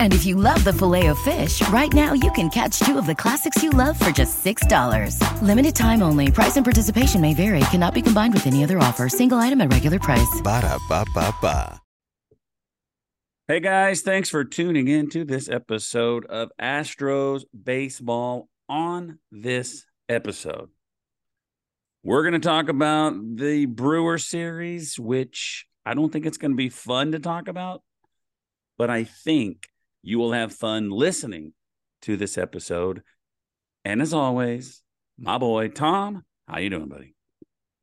And if you love the filet of fish, right now you can catch two of the classics you love for just $6. Limited time only. Price and participation may vary. Cannot be combined with any other offer. Single item at regular price. Ba da ba ba ba. Hey guys, thanks for tuning in to this episode of Astros Baseball. On this episode, we're going to talk about the Brewer series, which I don't think it's going to be fun to talk about, but I think you will have fun listening to this episode. And as always, my boy Tom, how you doing, buddy?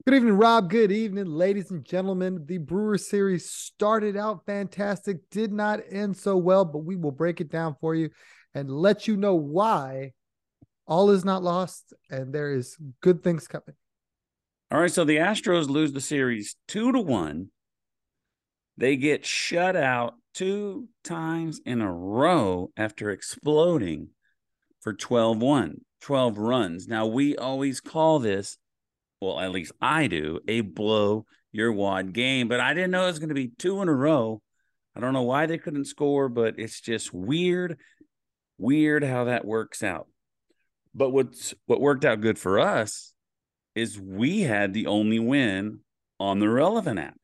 Good evening, Rob. Good evening, ladies and gentlemen. The Brewer series started out fantastic, did not end so well, but we will break it down for you and let you know why all is not lost and there is good things coming. All right, so the Astros lose the series 2 to 1. They get shut out two times in a row after exploding for 12-1, 12 runs. Now, we always call this well, at least I do, a blow your wad game. But I didn't know it was going to be two in a row. I don't know why they couldn't score, but it's just weird, weird how that works out. But what's what worked out good for us is we had the only win on the relevant app.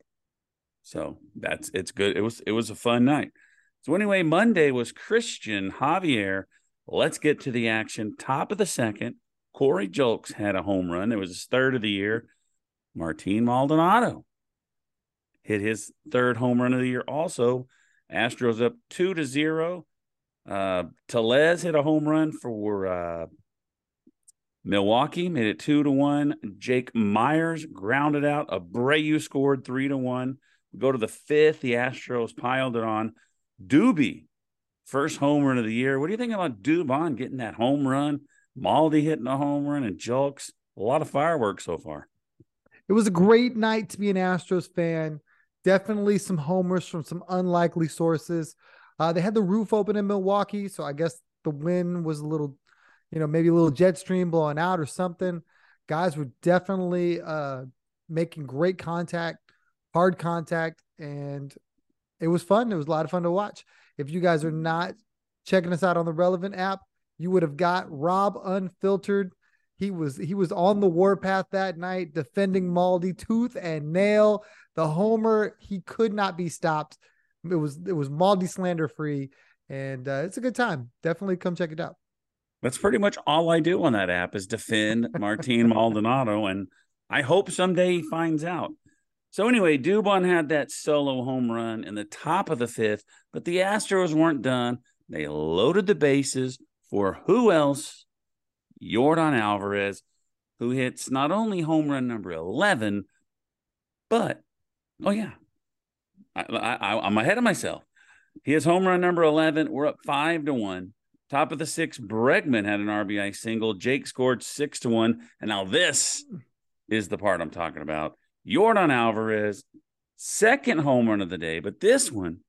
So that's it's good. It was it was a fun night. So anyway, Monday was Christian Javier. Let's get to the action. Top of the second. Corey Julks had a home run. It was his third of the year. Martin Maldonado hit his third home run of the year. Also, Astros up two to zero. Uh, Tellez hit a home run for uh, Milwaukee, made it two to one. Jake Myers grounded out. Abreu scored three to one. We go to the fifth. The Astros piled it on. Doobie, first home run of the year. What do you think about Dubon getting that home run? Maldi hitting a home run and Julks. A lot of fireworks so far. It was a great night to be an Astros fan. Definitely some homers from some unlikely sources. Uh, they had the roof open in Milwaukee, so I guess the wind was a little, you know, maybe a little jet stream blowing out or something. Guys were definitely uh, making great contact, hard contact, and it was fun. It was a lot of fun to watch. If you guys are not checking us out on the relevant app, you would have got Rob unfiltered. He was he was on the warpath that night, defending Maldi tooth and nail. The homer he could not be stopped. It was it was Maldi slander free, and uh, it's a good time. Definitely come check it out. That's pretty much all I do on that app is defend Martin Maldonado, and I hope someday he finds out. So anyway, Dubon had that solo home run in the top of the fifth, but the Astros weren't done. They loaded the bases for who else? Yordan Alvarez, who hits not only home run number 11, but, oh, yeah, I, I, I'm ahead of myself. He has home run number 11. We're up five to one. Top of the six, Bregman had an RBI single. Jake scored six to one. And now this is the part I'm talking about. Yordan Alvarez, second home run of the day, but this one,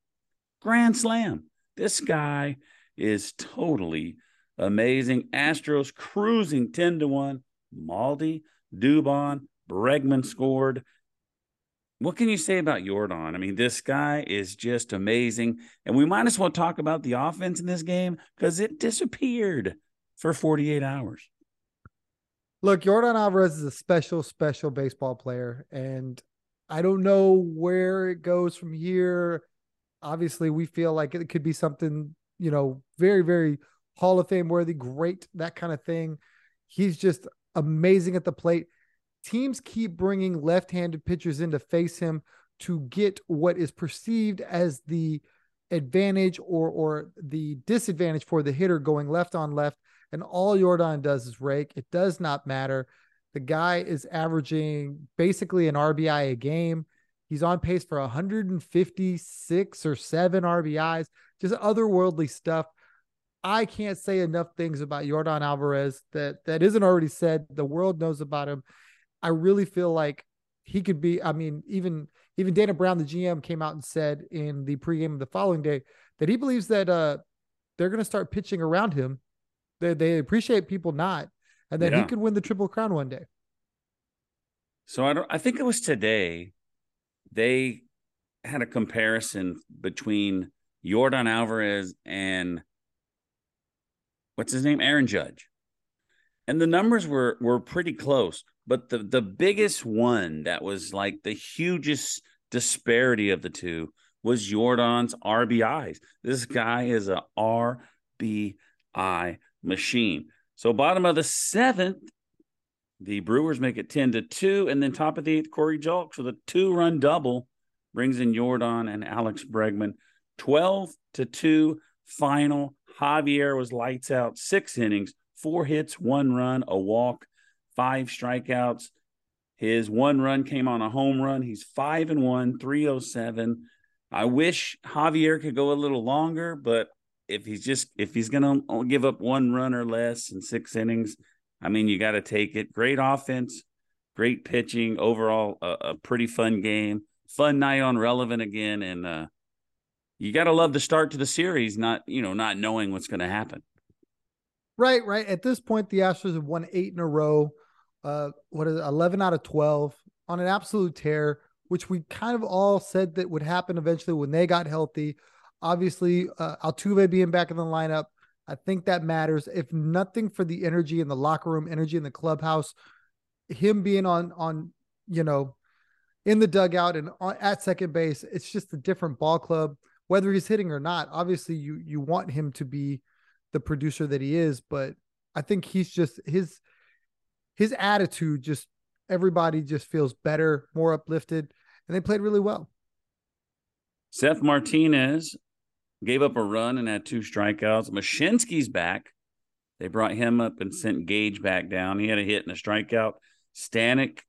grand slam. This guy is totally amazing. Astros cruising 10 to 1. Maldi, Dubon, Bregman scored. what can you say about Yordan? I mean, this guy is just amazing. And we might as well talk about the offense in this game because it disappeared for 48 hours. Look, Yordan Alvarez is a special, special baseball player. And I don't know where it goes from here. Obviously, we feel like it could be something, you know, very, very Hall of Fame worthy, great, that kind of thing. He's just amazing at the plate teams keep bringing left-handed pitchers in to face him to get what is perceived as the advantage or or the disadvantage for the hitter going left on left and all Yordan does is rake. It does not matter. The guy is averaging basically an RBI a game. He's on pace for 156 or 7 RBIs just otherworldly stuff. I can't say enough things about Yordan Alvarez that that isn't already said. The world knows about him. I really feel like he could be. I mean, even even Dana Brown, the GM, came out and said in the pregame of the following day that he believes that uh, they're going to start pitching around him. They they appreciate people not, and that yeah. he could win the triple crown one day. So I don't. I think it was today. They had a comparison between Yordan Alvarez and what's his name, Aaron Judge, and the numbers were were pretty close. But the the biggest one that was like the hugest disparity of the two was Yordan's RBIs. This guy is a RBI machine. So bottom of the seventh, the Brewers make it 10 to 2. And then top of the eighth, Corey Julks with a two-run double brings in Yordan and Alex Bregman. 12 to 2 final. Javier was lights out, six innings, four hits, one run, a walk five strikeouts. His one run came on a home run. He's five and one, 307. I wish Javier could go a little longer, but if he's just if he's gonna give up one run or less in six innings, I mean you got to take it. Great offense, great pitching. Overall, a, a, pretty fun game, fun night on relevant again, and uh, you got to love the start to the series. Not you know not knowing what's going to happen. Right, right. At this point, the Astros have won eight in a row uh, what is it, 11 out of 12 on an absolute tear, which we kind of all said that would happen eventually when they got healthy. Obviously, uh, Altuve being back in the lineup, I think that matters. If nothing for the energy in the locker room, energy in the clubhouse, him being on on you know in the dugout and on, at second base, it's just a different ball club. Whether he's hitting or not, obviously you you want him to be the producer that he is, but I think he's just his his attitude just everybody just feels better, more uplifted, and they played really well. Seth Martinez gave up a run and had two strikeouts. Mushinski's back. They brought him up and sent Gage back down. He had a hit and a strikeout. Stanek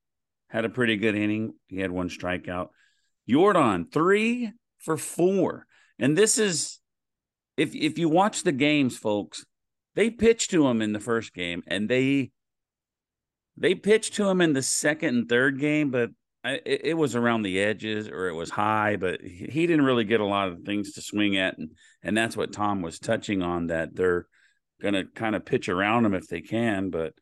had a pretty good inning. He had one strikeout. Yordan, three for four. And this is if if you watch the games, folks, they pitched to him in the first game and they they pitched to him in the second and third game, but it, it, was around the edges or it was high, but he, he didn't really get a lot of things to swing at, and and that's what Tom was touching on that they're going to kind of pitch around him if they can, but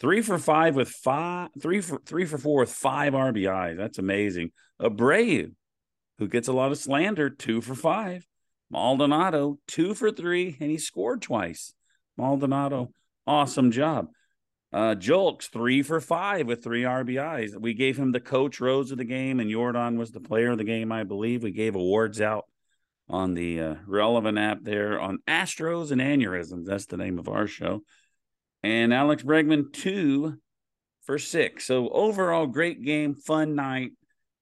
three for five with five, three for three for four with five RBIs. That's amazing. Abreu, who gets a lot of slander, two for five. Maldonado, two for three, and he scored twice. Maldonado, awesome job. Uh, Julks three for five with three RBIs. We gave him the coach rose of the game, and Yordan was the player of the game, I believe. We gave awards out on the uh, relevant app there on Astros and Aneurysms. That's the name of our show. And Alex Bregman two for six. So overall, great game, fun night.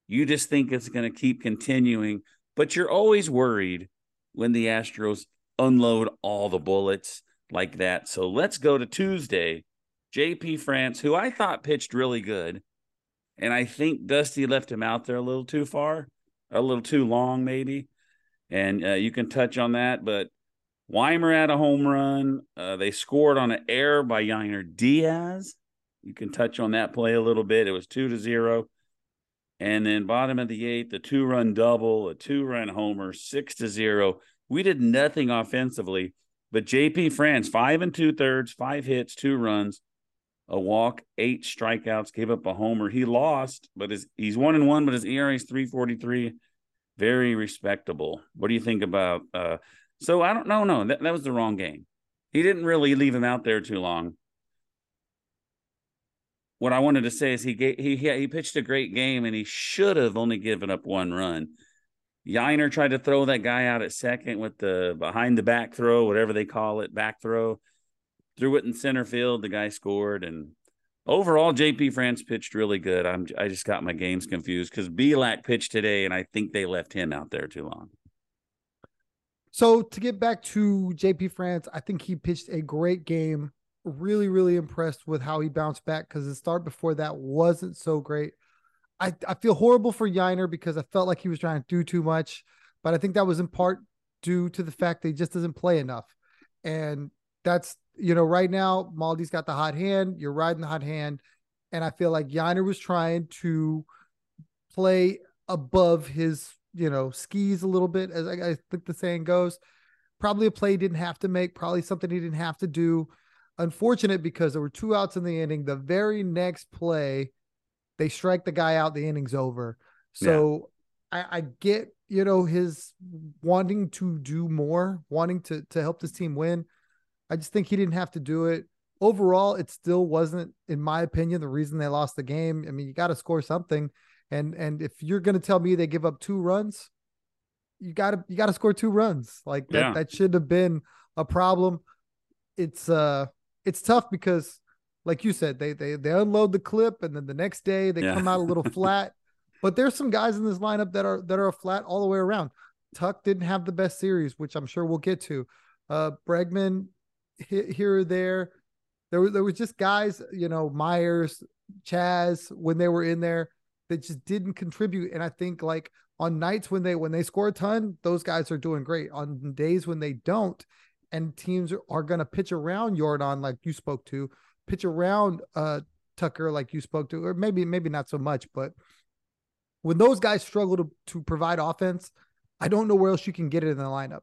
You just think it's going to keep continuing, but you're always worried when the Astros unload all the bullets like that. So let's go to Tuesday JP France, who I thought pitched really good. And I think Dusty left him out there a little too far, a little too long, maybe. And uh, you can touch on that. But Wiemer had a home run. Uh, they scored on an error by Yainer Diaz. You can touch on that play a little bit. It was two to zero. And then bottom of the eighth, the two run double, a two run homer, six to zero. We did nothing offensively, but JP France, five and two thirds, five hits, two runs, a walk, eight strikeouts, gave up a homer. He lost, but his, he's one and one, but his ERA is 343. Very respectable. What do you think about uh so I don't know, no, that, that was the wrong game. He didn't really leave him out there too long. What I wanted to say is he gave, he he pitched a great game and he should have only given up one run. Yainer tried to throw that guy out at second with the behind the back throw, whatever they call it, back throw. Threw it in center field. The guy scored, and overall, JP France pitched really good. I'm I just got my games confused because Bielak pitched today, and I think they left him out there too long. So to get back to JP France, I think he pitched a great game. Really, really impressed with how he bounced back because the start before that wasn't so great. I, I feel horrible for Yainer because I felt like he was trying to do too much, but I think that was in part due to the fact that he just doesn't play enough. And that's, you know, right now, Maldi's got the hot hand. You're riding the hot hand. And I feel like Yainer was trying to play above his, you know, skis a little bit, as I, I think the saying goes. Probably a play he didn't have to make, probably something he didn't have to do. Unfortunate because there were two outs in the inning. The very next play, they strike the guy out, the inning's over. So yeah. I, I get, you know, his wanting to do more, wanting to to help this team win. I just think he didn't have to do it. Overall, it still wasn't, in my opinion, the reason they lost the game. I mean, you got to score something. And and if you're gonna tell me they give up two runs, you gotta you gotta score two runs. Like that, yeah. that should have been a problem. It's uh it's tough because like you said, they they they unload the clip and then the next day they yeah. come out a little flat. But there's some guys in this lineup that are that are flat all the way around. Tuck didn't have the best series, which I'm sure we'll get to. Uh Bregman here or there. There was there was just guys, you know, Myers, Chaz, when they were in there, that just didn't contribute. And I think like on nights when they when they score a ton, those guys are doing great. On days when they don't, and teams are, are going to pitch around Yordan, like you spoke to, pitch around uh, Tucker like you spoke to, or maybe maybe not so much, but when those guys struggle to to provide offense, I don't know where else you can get it in the lineup.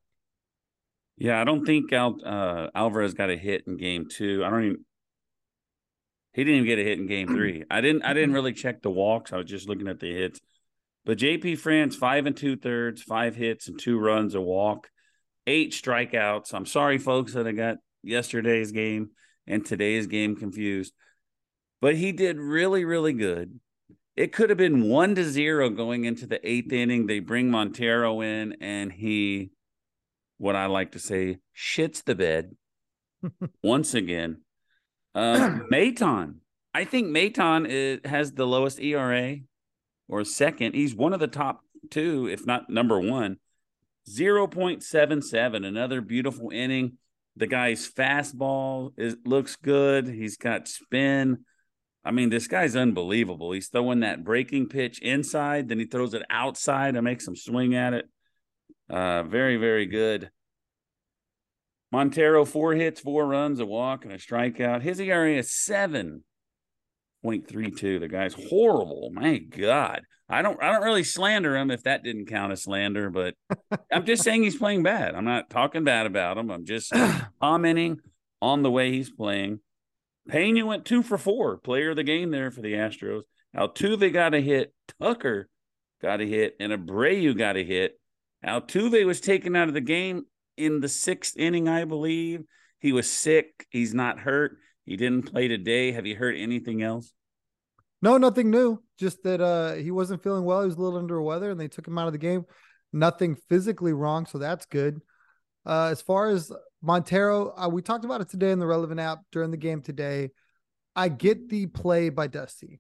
Yeah, I don't think Al, uh, Alvarez got a hit in game two. I don't even. He didn't even get a hit in game three. I didn't. I didn't really check the walks. I was just looking at the hits. But JP France five and two thirds, five hits and two runs, a walk, eight strikeouts. I'm sorry, folks, that I got yesterday's game and today's game confused. But he did really, really good. It could have been one to zero going into the eighth inning. They bring Montero in, and he, what I like to say, shits the bed once again. Uh, Maton, I think Maton is, has the lowest ERA or second. He's one of the top two, if not number one. 0.77, another beautiful inning. The guy's fastball is looks good. He's got spin. I mean, this guy's unbelievable. He's throwing that breaking pitch inside, then he throws it outside and makes him swing at it. Uh, very, very good. Montero, four hits, four runs, a walk, and a strikeout. His ERA is seven point three two. The guy's horrible. My God. I don't I don't really slander him if that didn't count as slander, but I'm just saying he's playing bad. I'm not talking bad about him. I'm just commenting on the way he's playing. Pena went two for four, player of the game there for the Astros. Altuve got a hit, Tucker got a hit, and Abreu got a hit. Altuve was taken out of the game in the sixth inning, I believe. He was sick. He's not hurt. He didn't play today. Have you heard anything else? No, nothing new. Just that uh he wasn't feeling well. He was a little under weather, and they took him out of the game. Nothing physically wrong, so that's good. Uh, as far as Montero, uh, we talked about it today in the relevant app during the game today. I get the play by Dusty.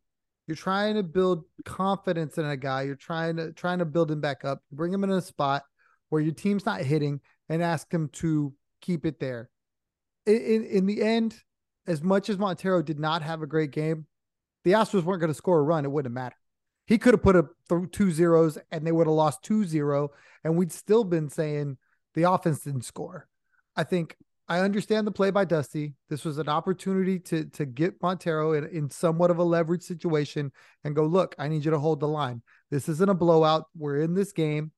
You're trying to build confidence in a guy. You're trying to trying to build him back up. Bring him in a spot where your team's not hitting, and ask him to keep it there. In, in, the end, as much as Montero did not have a great game, the Astros weren't going to score a run, it wouldn't matter. He could have put up two zeros and they would have lost 2 0, and we'd still been saying the offense didn't score. I think I understand the play by Dusty. This was an opportunity to, to get Montero in, in somewhat of a leverage situation and go, look, I need you to hold the line. This isn't a blowout. We're in this game.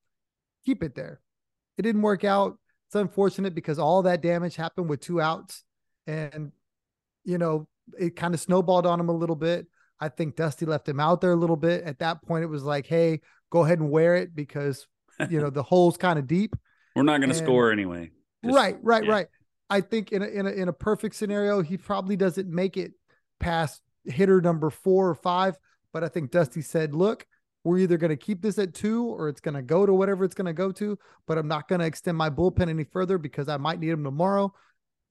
Keep it there. It didn't work out. It's unfortunate because all that damage happened with two outs. And, you know, it kind of snowballed on him a little bit. I think Dusty left him out there a little bit. At that point, it was like, hey, go ahead and wear it because you know the hole's kind of deep. We're not going to score anyway. Just, right, right, yeah. right. I think in a, in a in a perfect scenario, he probably doesn't make it past hitter number four or five. But I think Dusty said, look, we're either going to keep this at two or it's going to go to whatever it's going to go to. But I'm not going to extend my bullpen any further because I might need him tomorrow.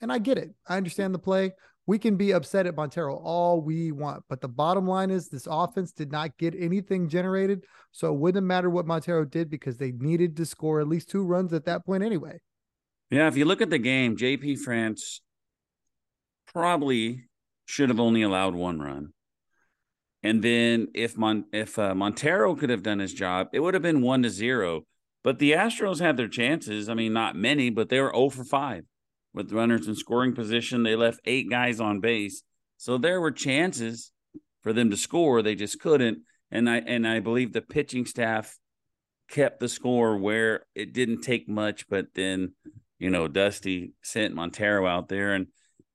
And I get it. I understand the play. We can be upset at Montero all we want. But the bottom line is this offense did not get anything generated. So it wouldn't matter what Montero did because they needed to score at least two runs at that point anyway. Yeah. If you look at the game, JP France probably should have only allowed one run. And then if Mon if uh, Montero could have done his job, it would have been one to zero. But the Astros had their chances. I mean, not many, but they were 0 for 5 with runners in scoring position. They left eight guys on base. So there were chances for them to score. They just couldn't. And I and I believe the pitching staff kept the score where it didn't take much, but then, you know, Dusty sent Montero out there and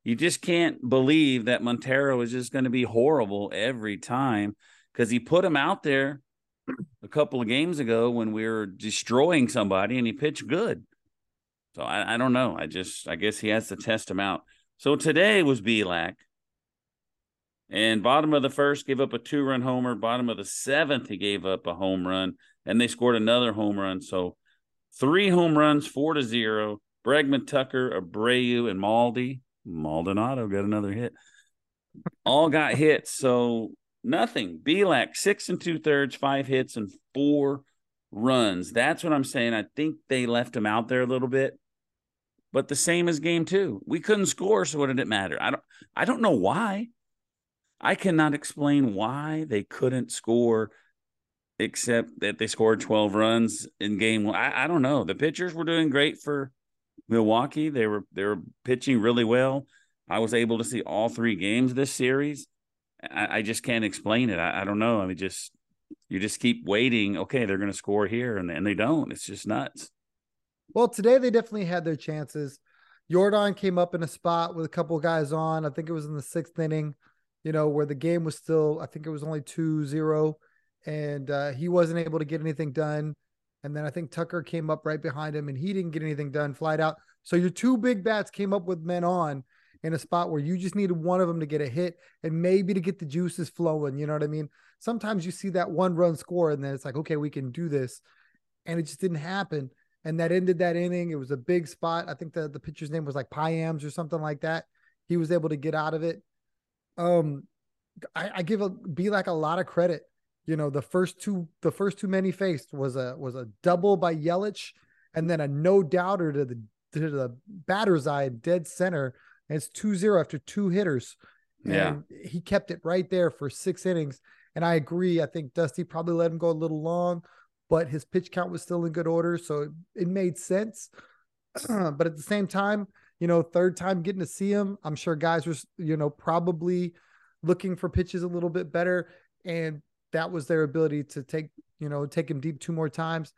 you just can't believe that Montero is just going to be horrible every time because he put him out there a couple of games ago when we were destroying somebody and he pitched good. So I, I don't know. I just I guess he has to test him out. So today was Bielak. And bottom of the first gave up a two run homer. Bottom of the seventh, he gave up a home run. And they scored another home run. So three home runs, four to zero. Bregman, Tucker, Abreu, and Maldi Maldonado got another hit. All got hits. So nothing. Bielak, six and two thirds, five hits, and four runs. That's what I'm saying. I think they left him out there a little bit. But the same as game two. We couldn't score, so what did it matter? I don't I don't know why. I cannot explain why they couldn't score except that they scored 12 runs in game one. I, I don't know. The pitchers were doing great for Milwaukee. They were they were pitching really well. I was able to see all three games this series. I, I just can't explain it. I, I, don't know. I mean, just you just keep waiting. Okay, they're going to score here, and, and they don't. It's just nuts. Well, today they definitely had their chances. Yordan came up in a spot with a couple guys on. I think it was in the sixth inning, you know, where the game was still, I think it was only 2 0, and uh, he wasn't able to get anything done. And then I think Tucker came up right behind him and he didn't get anything done, flight out. So your two big bats came up with men on in a spot where you just needed one of them to get a hit and maybe to get the juices flowing. You know what I mean? Sometimes you see that one run score and then it's like, okay, we can do this. And it just didn't happen. And that ended that inning. It was a big spot. I think the, the pitcher's name was like Payamps or something like that. He was able to get out of it. Um, I, I give a Bielak a lot of credit you know the first two the first two men he faced was a was a double by Yelich and then a no doubter to the to the batter's eye dead center. And it's 2-0 after two hitters. Yeah. He kept it right there for six innings. And I agree. I think Dusty probably let him go a little long but his pitch count was still in good order. So it, it made sense. But at the same time you know third time getting to see him I'm sure guys were you know probably looking for pitches a little bit better. And that was their ability to take, you know, take him deep two more times.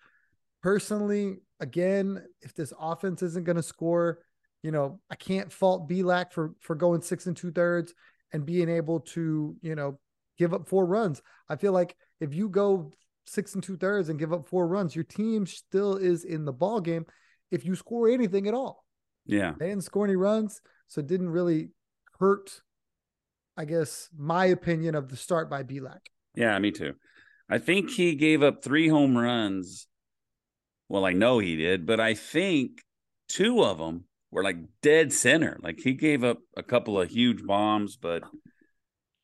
Personally, again, if this offense isn't going to score, you know, I can't fault Bielak for for going six and two thirds and being able to, you know, give up four runs. I feel like if you go six and two thirds and give up four runs, your team still is in the ball game if you score anything at all. Yeah. They didn't score any runs, so it didn't really hurt, I guess, my opinion of the start by Bielak. Yeah, me too. I think he gave up three home runs. Well, I know he did, but I think two of them were like dead center. Like he gave up a couple of huge bombs, but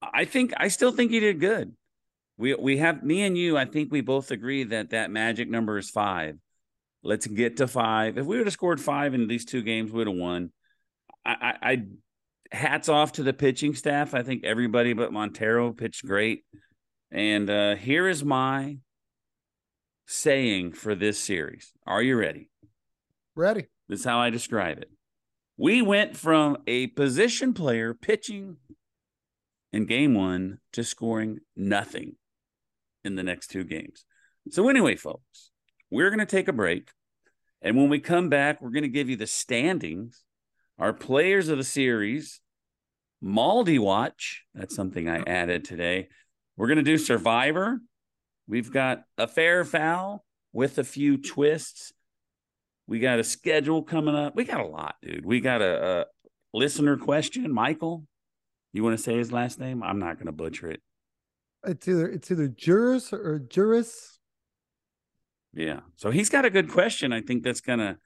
I think I still think he did good. We we have me and you. I think we both agree that that magic number is five. Let's get to five. If we would have scored five in these two games, we would have won. I, I, I hats off to the pitching staff. I think everybody but Montero pitched great. And uh, here is my saying for this series. Are you ready? Ready. This is how I describe it. We went from a position player pitching in game one to scoring nothing in the next two games. So, anyway, folks, we're going to take a break. And when we come back, we're going to give you the standings, our players of the series, Maldi Watch. That's something I added today. We're going to do Survivor. We've got a fair foul with a few twists. We got a schedule coming up. We got a lot, dude. We got a, a listener question. Michael, you want to say his last name? I'm not going to butcher it. It's either it's either Juris or Juris. Yeah. So he's got a good question. I think that's gonna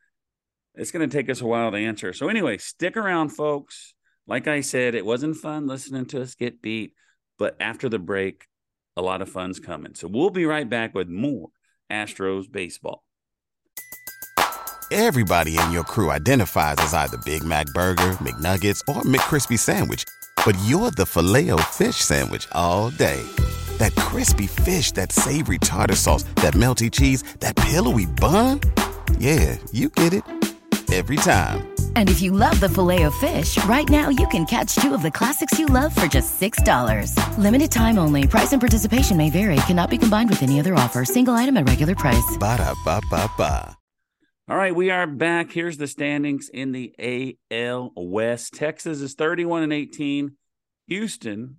it's gonna take us a while to answer. So anyway, stick around, folks. Like I said, it wasn't fun listening to us get beat, but after the break, a lot of fun's coming. So we'll be right back with more Astros baseball. Everybody in your crew identifies as either Big Mac Burger, McNuggets, or McCrispy Sandwich, but you're the filet fish Sandwich all day. That crispy fish, that savory tartar sauce, that melty cheese, that pillowy bun. Yeah, you get it every time. And if you love the filet of fish, right now you can catch two of the classics you love for just $6. Limited time only. Price and participation may vary. Cannot be combined with any other offer. Single item at regular price. Ba da ba ba ba. All right, we are back. Here's the standings in the AL West. Texas is 31 and 18. Houston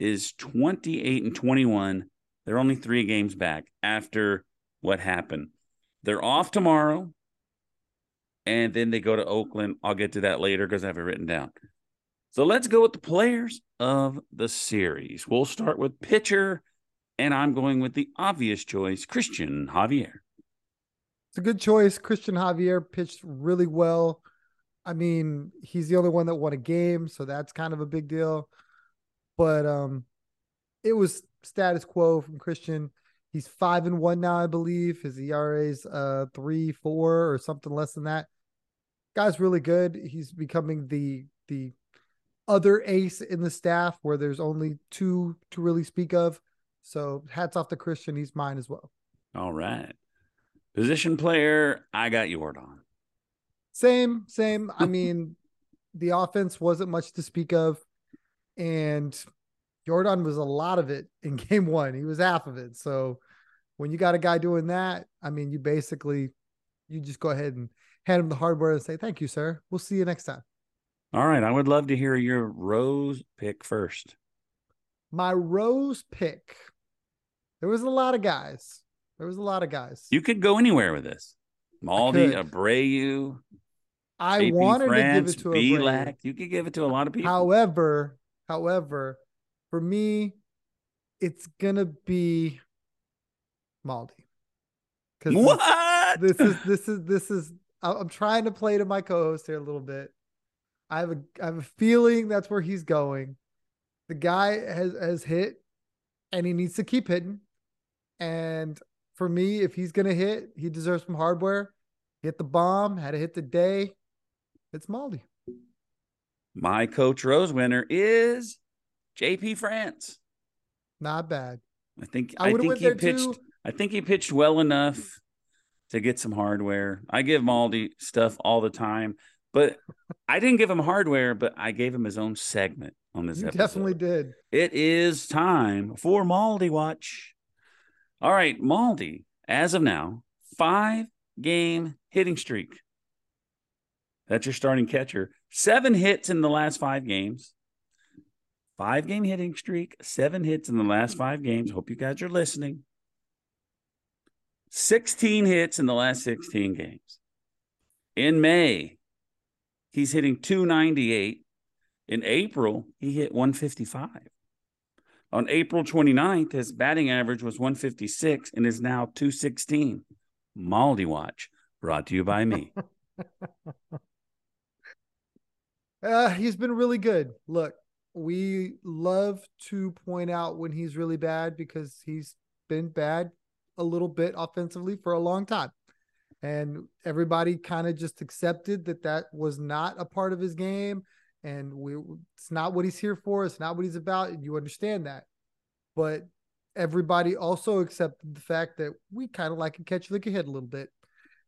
is 28 and 21. They're only three games back after what happened. They're off tomorrow, and then they go to Oakland. I'll get to that later because I have it written down. So let's go with the players of the series. We'll start with pitcher, and I'm going with the obvious choice, Christian Javier. It's a good choice. Christian Javier pitched really well. I mean, he's the only one that won a game, so that's kind of a big deal but um, it was status quo from Christian. He's five and one now, I believe. His ERA's uh three, four, or something less than that. Guy's really good. He's becoming the the other ace in the staff where there's only two to really speak of. So hats off to Christian. He's mine as well. All right. Position player, I got Yordan. Same, same. I mean, the offense wasn't much to speak of and Yordan was a lot of it in game one. He was half of it. So when you got a guy doing that, I mean, you basically you just go ahead and hand him the hardware and say, "Thank you, sir. We'll see you next time." All right, I would love to hear your rose pick first. My rose pick. There was a lot of guys. There was a lot of guys. You could go anywhere with this. Maldi, Abreu. I JP wanted France, to give it to Abreu. You could give it to a lot of people. However, However, for me, it's gonna be Maldi. What? This is this is this is I'm trying to play to my co-host here a little bit. I have a I have a feeling that's where he's going. The guy has has hit and he needs to keep hitting. And for me, if he's gonna hit, he deserves some hardware. Hit the bomb, had to hit the day. It's Maldi. My coach Rose winner is JP France. Not bad. I think I, I think he pitched too. I think he pitched well enough to get some hardware. I give Maldi stuff all the time, but I didn't give him hardware, but I gave him his own segment on this you episode. Definitely did. It is time for Maldi Watch. All right, Maldi, as of now, five game hitting streak. That's your starting catcher. Seven hits in the last five games. Five game hitting streak, seven hits in the last five games. Hope you guys are listening. 16 hits in the last 16 games. In May, he's hitting 298. In April, he hit 155. On April 29th, his batting average was 156 and is now 216. Maldi Watch, brought to you by me. Uh, he's been really good. Look, we love to point out when he's really bad because he's been bad a little bit offensively for a long time. And everybody kind of just accepted that that was not a part of his game. And we, it's not what he's here for. It's not what he's about. And you understand that. But everybody also accepted the fact that we kind of like a catch, lick a hit a little bit.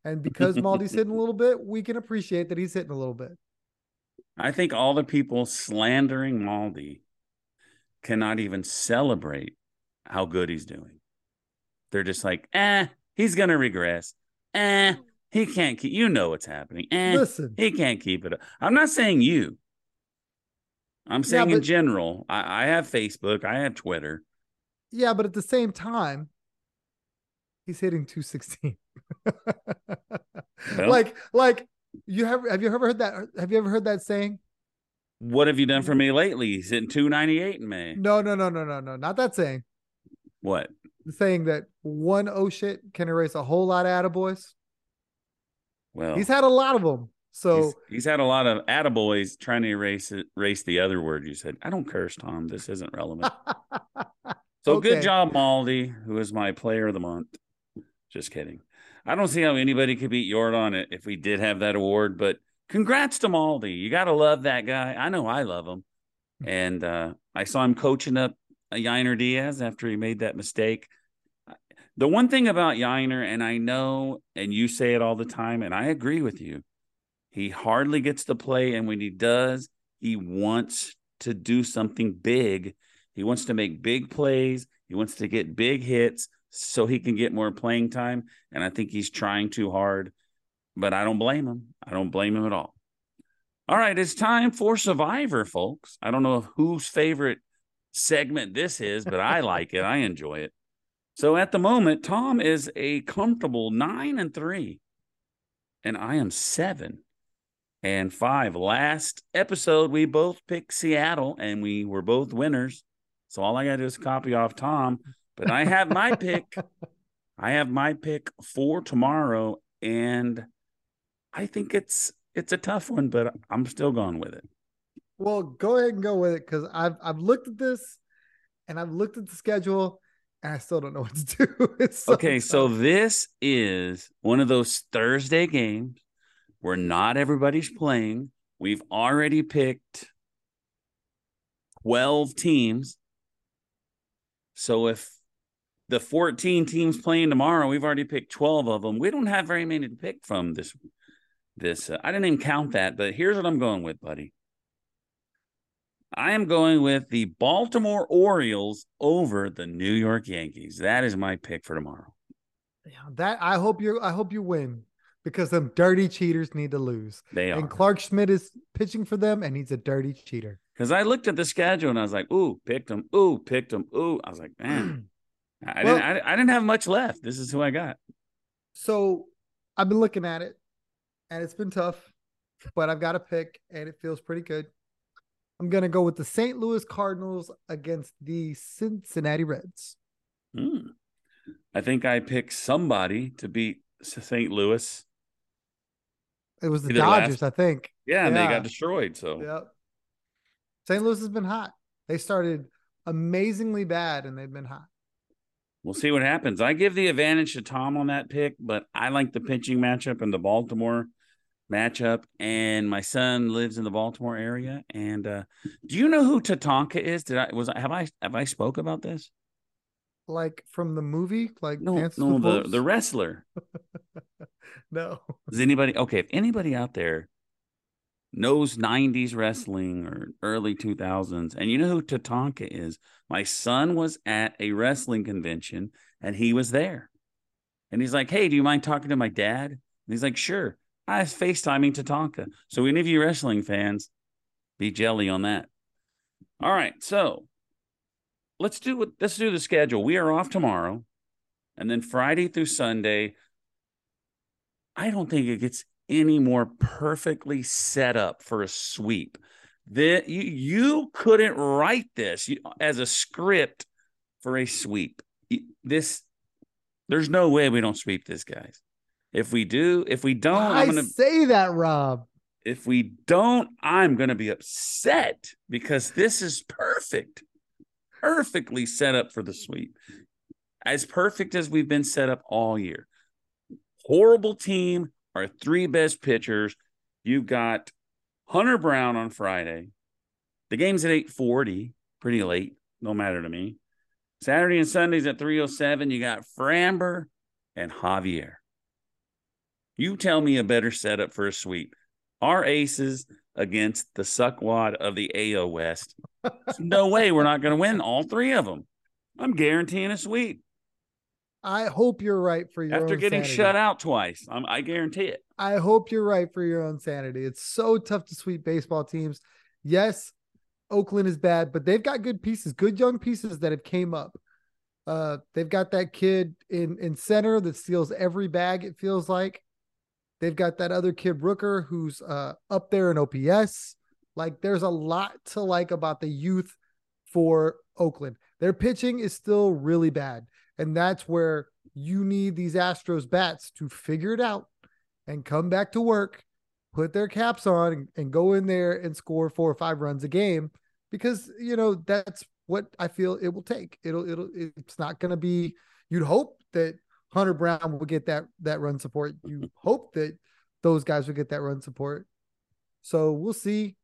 And because Maldi's hitting a little bit, we can appreciate that he's hitting a little bit. I think all the people slandering Maldi cannot even celebrate how good he's doing. They're just like, eh, he's gonna regress. Eh, he can't keep. You know what's happening. Eh, Listen, he can't keep it. Up. I'm not saying you. I'm saying Yeah, in general. I, I have Facebook. I have Twitter. Yeah, but at the same time, he's hitting 216. Well- like, like you have have you ever heard that? Have you ever heard that saying? What have you done for me lately? He's hitting 298 in May. No, no, no, no, no, no, not that saying. What? Saying that one oh shit can erase a whole lot of attaboys. Well, He's had a lot of them. So he's, he's had a lot of attaboys trying to erase it, erase the other word you said. I don't curse, Tom. This isn't relevant. So Okay. good job, Maldi, who is my player of the month. Just kidding. I don't see how anybody could beat Yordan on it if we did have that award, but congrats to Maldi. You got to love that guy. I know I love him. And uh, I saw him coaching up Yainer Diaz after he made that mistake. The one thing about Yiner, and I know, and you say it all the time, and I agree with you, he hardly gets to play. And when he does, he wants to do something big. He wants to make big plays. He wants to get big hits so he can get more playing time. And I think he's trying too hard, but I don't blame him. I don't blame him at all. All right, it's time for Survivor, folks. I don't know whose favorite segment this is, but I like it. I enjoy it. So at the moment, Tom is a comfortable nine and three, and I am seven and five. Last episode, we both picked Seattle, and we were both winners. So all I got to do is copy off Tom. But I have my pick. I have my pick for tomorrow, and I think it's it's a tough one, but I'm still going with it. Well, go ahead and go with it because I've I've looked at this and I've looked at the schedule and I still don't know what to do. So okay, so this is one of those Thursday games where not everybody's playing. We've already picked 12 teams. So if the 14 teams playing tomorrow, we've already picked 12 of them. We don't have very many to pick from this this uh, I didn't even count that, but here's what I'm going with, buddy. I am going with the Baltimore Orioles over the New York Yankees. That is my pick for tomorrow. Yeah, that I hope you I hope you win because them dirty cheaters need to lose. They are. And Clarke Schmidt is pitching for them and he's a dirty cheater. Because I looked at the schedule and I was like, ooh, picked him. Ooh, picked him. Ooh. I was like, man, I, Well- didn't, I, I didn't have much left. This is who I got. So I've been looking at it and it's been tough, but I've got a pick and it feels pretty good. I'm going to go with the St. Louis Cardinals against the Cincinnati Reds. Hmm. I think I picked somebody to beat St. Louis. It was the Either Dodgers, last- I think. Yeah, and they got destroyed. So Yep. St. Louis has been hot. They started amazingly bad and they've been hot. we'll see what happens. I give the advantage to Tom on that pick, but I like the pitching matchup and the Baltimore matchup. And my son lives in the Baltimore area. And uh, do you know who Tatanka is? Did I was I have I have I spoke about this? Like from the movie, like No, no, with the the wrestler. no. Does anybody okay? If anybody out there knows '90s wrestling or early 2000s, and you know who Tatanka is, my son was at a wrestling convention and he was there, and he's like, "Hey, do you mind talking to my dad?" And he's like, "Sure." I was FaceTiming Tatanka. So any of you wrestling fans, be jelly on that. All right, so let's do what let's do the schedule. We are off tomorrow, and then Friday through Sunday. I don't think it gets any more perfectly set up for a sweep. That you you couldn't write this as a script for a sweep. This there's no way we don't sweep this, guys. If we do, if we don't, I I'm gonna say that, Rob. if we don't, I'm going to be upset because this is perfect, perfectly set up for the sweep. As perfect as we've been set up all year. Horrible team, our three best pitchers. You've got Hunter Brown on Friday. The game's at 8:40, pretty late, no matter to me. Saturday and Sundays at 307, you got Framber and Javier. You tell me a better setup for a sweep our aces against the suckwad of the AL West. There's no way we're not going to win all three of them. I'm guaranteeing a sweep I hope you're right for your after getting sanity. shut out twice. I'm, I guarantee it. I hope you're right for your own sanity. It's so tough to sweep baseball teams. Yes, Oakland is bad, but they've got good pieces, good young pieces that have came up. Uh, they've got that kid in in center that steals every bag. It feels like they've got that other kid Rooker who's uh, up there in OPS. Like there's a lot to like about the youth for Oakland. Their pitching is still really bad, and that's where you need these Astros bats to figure it out and come back to work, put their caps on, and, and go in there and score four or five runs a game because you know that's what I feel it will take. It'll it'll it's not going to be. You'd hope that Hunter Brown will get that that run support. You hope that those guys will get that run support. So we'll see.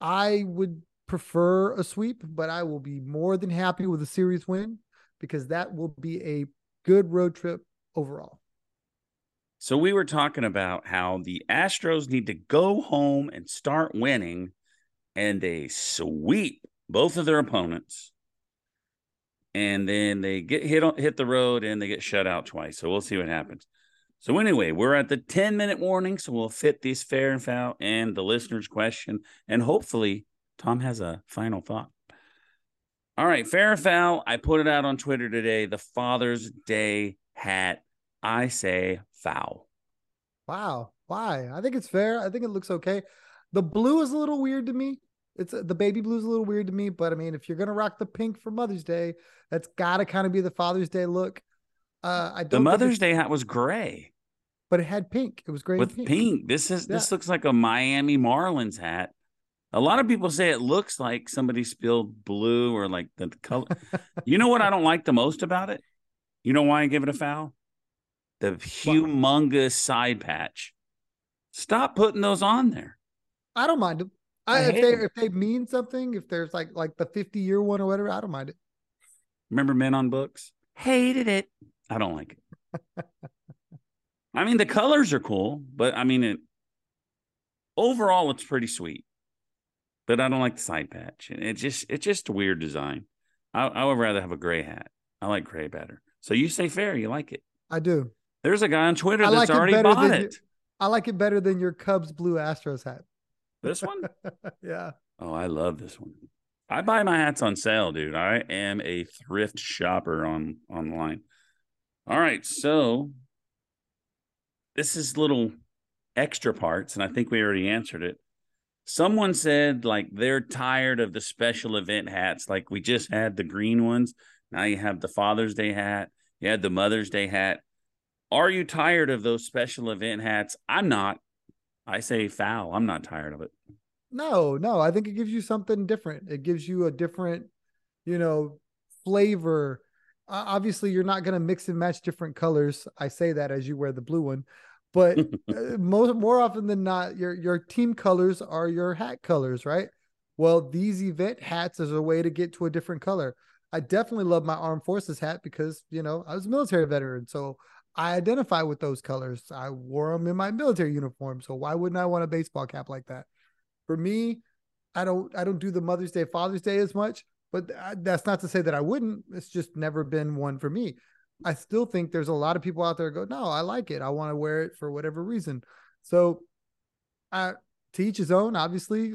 I would prefer a sweep, but I will be more than happy with a series win because that will be a good road trip overall. So we were talking about how the Astros need to go home and start winning, and they sweep both of their opponents, and then they get hit on, hit the road and they get shut out twice. So we'll see what mm-hmm. happens. So anyway, we're at the 10 minute warning, so we'll fit these fair and foul and the listener's question, and hopefully Tom has a final thought. All right, fair and foul. I put it out on Twitter today. The Father's Day hat. I say foul. Wow. Why? I think it's fair. I think it looks okay. The blue is a little weird to me. It's the baby blue is a little weird to me, but I mean, if you're gonna rock the pink for Mother's Day, that's got to kind of be the Father's Day look. Uh, I don't. The Mother's Day hat was gray, but it had pink. It was gray with pink. pink. This is Yeah. this looks like a Miami Marlins hat. A lot of people say it looks like somebody spilled blue or like the color. you know what I don't like the most about it? You know why I give it a foul? The humongous side patch. Stop putting those on there. I don't mind them. I, I if they them. if they mean something, if there's like like the 50 year one or whatever, I don't mind it. Remember Men on Books? Hated it. I don't like it. I mean, the colors are cool, but I mean, it overall, it's pretty sweet. But I don't like the side patch. And It just it's just a weird design. I, I would rather have a gray hat. I like gray better. So you say fair, you like it. I do. There's a guy on Twitter I that's like already bought it. you- I like it better than your Cubs blue Astros hat. This one? yeah. Oh, I love this one. I buy my hats on sale, dude. I am a thrift shopper on online. All right, so this is little extra parts, and I think we already answered it. Someone said like they're tired of the special event hats. Like we just had the green ones. Now you have the Father's Day hat. You had the Mother's Day hat. Are you tired of those special event hats? I'm not. I say foul. I'm not tired of it. No, no, I think it gives you something different. It gives you a different, you know, flavor. Uh, obviously, you're not going to mix and match different colors. I say that as you wear the blue one, but uh, most more often than not, your your team colors are your hat colors, right? Well, these event hats is a way to get to a different color. I definitely love my armed forces hat because you know I was a military veteran, so I identify with those colors. I wore them in my military uniform, so why wouldn't I want a baseball cap like that? For me, I don't I don't do the Mother's Day, Father's Day as much, but th- that's not to say that I wouldn't. It's just never been one for me. I still think there's a lot of people out there go, no, I like it. I want to wear it for whatever reason. So, I to each his own. Obviously,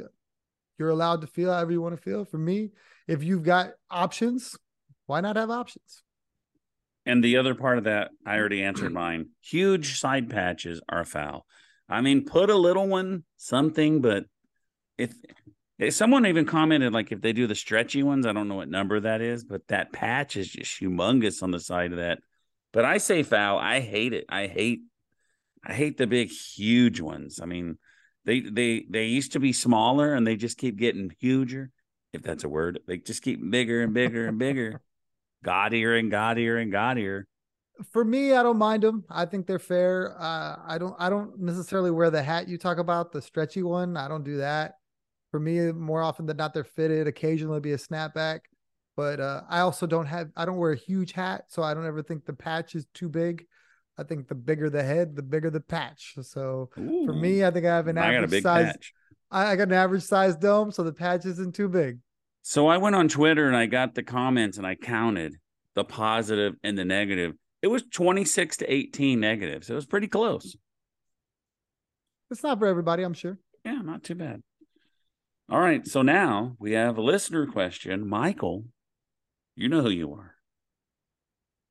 you're allowed to feel however you want to feel. For me, if you've got options, why not have options? And the other part of that, I already answered mine. Huge side patches are foul. I mean, put a little one, something, but if, if someone even commented, like if they do the stretchy ones, I don't know what number that is, but that patch is just humongous on the side of that. But I say foul. I hate it. I hate, I hate the big, huge ones. I mean, they they they used to be smaller and they just keep getting huger, if that's a word. They just keep bigger and bigger and bigger, gaudier and gaudier and gaudier. For me, I don't mind them. I think they're fair. Uh, I don't. I don't necessarily wear the hat you talk about, the stretchy one. I don't do that. For me, more often than not, they're fitted. Occasionally, be a snapback. But uh, I also don't have. I don't wear a huge hat, so I don't ever think the patch is too big. I think the bigger the head, the bigger the patch. So for me, I think I have an I average size. patch. I got an average size dome, so the patch isn't too big. So I went on Twitter and I got the comments and I counted the positive and the negative. It was 26 to 18 negatives. It was pretty close. It's not for everybody, I'm sure. Yeah, not too bad. All right. So now we have a listener question. Michael, you know who you are.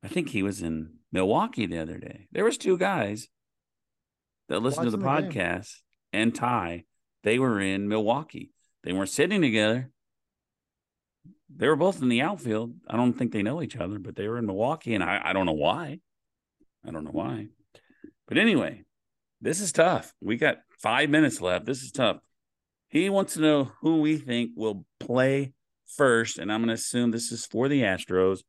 I think he was in Milwaukee the other day. There was two guys that listened to the, Watching the game. podcast and Ty. They were in Milwaukee. They weren't sitting together. They were both in the outfield. I don't think they know each other, but they were in Milwaukee, and I, I don't know why. I don't know why. But anyway, this is tough. We got five minutes left. This is tough. He wants to know who we think will play first, and I'm going to assume this is for the Astros.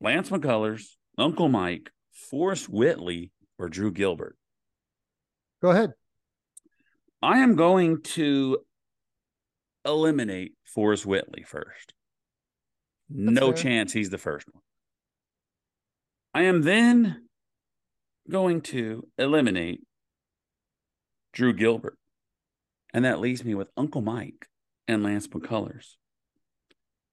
Lance McCullers, Uncle Mike, Forrest Whitley, or Drew Gilbert. Go ahead. I am going to eliminate Forrest Whitley first. no fair. chance he's the first one. I am then going to eliminate Drew Gilbert. And that leaves me with Uncle Mike and Lance McCullers.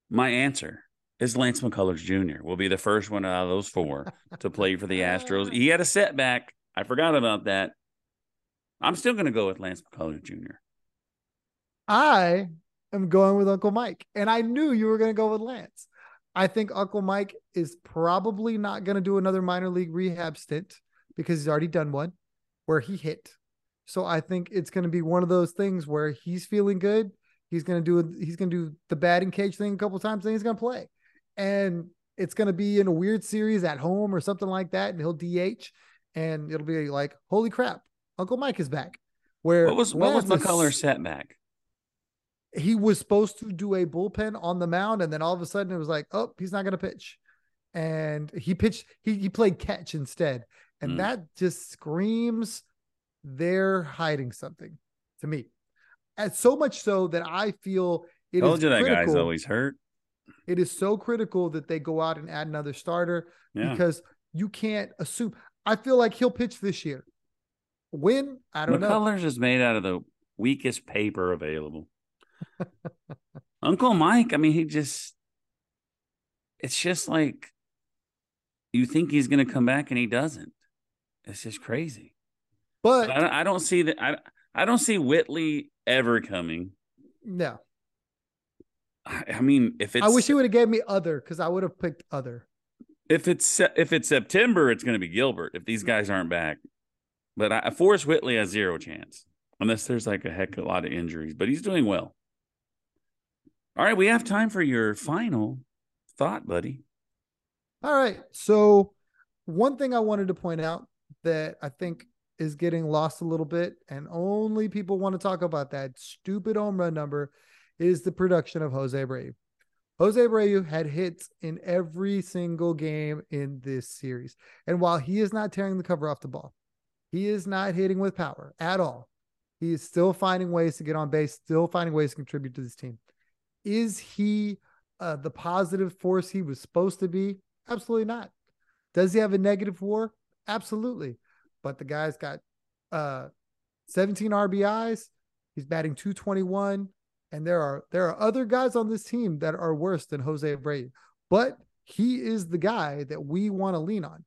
My answer is Lance McCullers Jr. will be the first one out of those four to play for the Astros. He had a setback. I forgot about that. I'm still going to go with Lance McCullers Jr. I am going with Uncle Mike, and I knew you were going to go with Lance. I think Uncle Mike is probably not going to do another minor league rehab stint because he's already done one where he hit. So I think it's going to be one of those things where he's feeling good. He's going to do he's going to do the batting cage thing a couple times, then he's going to play, and it's going to be in a weird series at home or something like that, and he'll DH, and it'll be like, holy crap, Uncle Mike is back. Where What was what was Lance McCullers' setback? He was supposed to do a bullpen on the mound, and then all of a sudden it was like, oh, he's not going to pitch, and he pitched. He he played catch instead, and Hmm. that just screams they're hiding something to me, and so much so that I feel it is Told you that guy's always hurt. It is so critical that they go out and add another starter Yeah. because you can't assume. I feel like he'll pitch this year. When I don't know. McCullers is made out of the weakest paper available. Uncle Mike, I mean, he just it's just like you think he's gonna come back and he doesn't. It's just crazy. But But I, I don't see that I I don't see Whitley ever coming. no, I, I mean, if it's I wish he would have gave me other because I would have picked other. if it's if it's September, it's going to be Gilbert if these guys aren't back. But I, Forrest Whitley has zero chance unless there's like a heck of a lot of injuries. But he's doing well. All right, we have time for your final thought, buddy. All right. So, one thing I wanted to point out that I think is getting lost a little bit, and only people want to talk about that stupid home run number, is the production of Jose Abreu. Jose Abreu had hits in every single game in this series. And while he is not tearing the cover off the ball, he is not hitting with power at all. He is still finding ways to get on base, still finding ways to contribute to this team. Is he uh, the positive force he was supposed to be? Absolutely not. Does he have a negative WAR? Absolutely. But the guy's got uh, 17 RBIs. He's batting 221. And there are there are other guys on this team that are worse than Jose Abreu. But he is the guy that we want to lean on.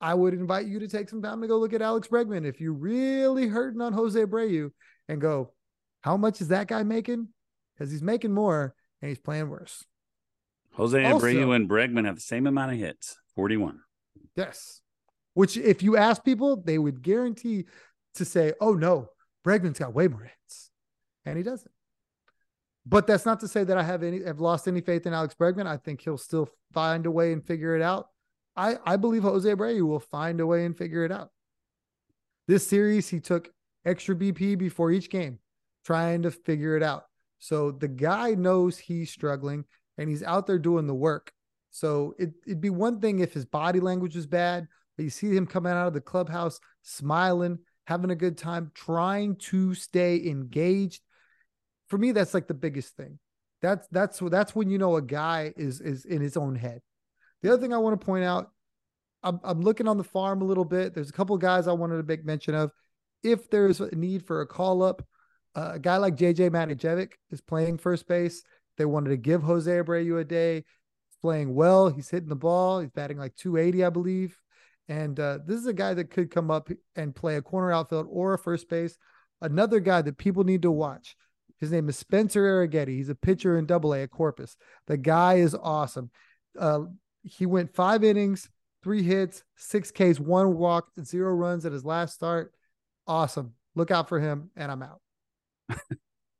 I would invite you to take some time to go look at Alex Bregman if you're really hurting on Jose Abreu and go, how much is that guy making? Because he's making more and he's playing worse. Jose Also- Abreu and Bregman have the same amount of hits, 41. Yes. Which, if you ask people, they would guarantee to say, oh, no, Bregman's got way more hits. And he doesn't. But that's not to say that I have any have lost any faith in Alex Bregman. I think he'll still find a way and figure it out. I, I believe Jose Abreu will find a way and figure it out. This series, he took extra BP before each game, trying to figure it out. So the guy knows he's struggling and he's out there doing the work. So it, it'd be one thing if his body language is bad, but you see him coming out of the clubhouse smiling, having a good time, trying to stay engaged. For me, that's like the biggest thing. That's that's that's when you know a guy is is in his own head. The other thing I want to point out, I'm, I'm looking on the farm a little bit. There's a couple of guys I wanted to make mention of. If there's a need for a call up, a guy like JJ Matijevic is playing first base. They wanted to give Jose Abreu a day. He's playing well. He's hitting the ball. He's batting like 280, I believe. And uh, this is a guy that could come up and play a corner outfield or a first base. another guy that people need to watch. His name is Spencer Arrighetti. He's a pitcher in Double A at Corpus. The guy is awesome. Uh, he went five innings, three hits, six Ks, one walk, zero runs at his last start. Awesome. Look out for him, and I'm out.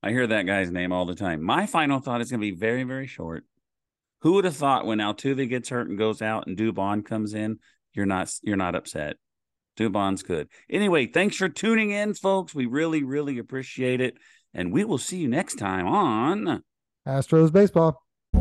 I hear that guy's name all the time. My final thought is going to be very, very short. Who would have thought when Altuve gets hurt and goes out and Dubon comes in, you're not you're not upset. Dubon's good. Anyway, thanks for tuning in, folks. We really, really appreciate it. And we will see you next time on Astros Baseball.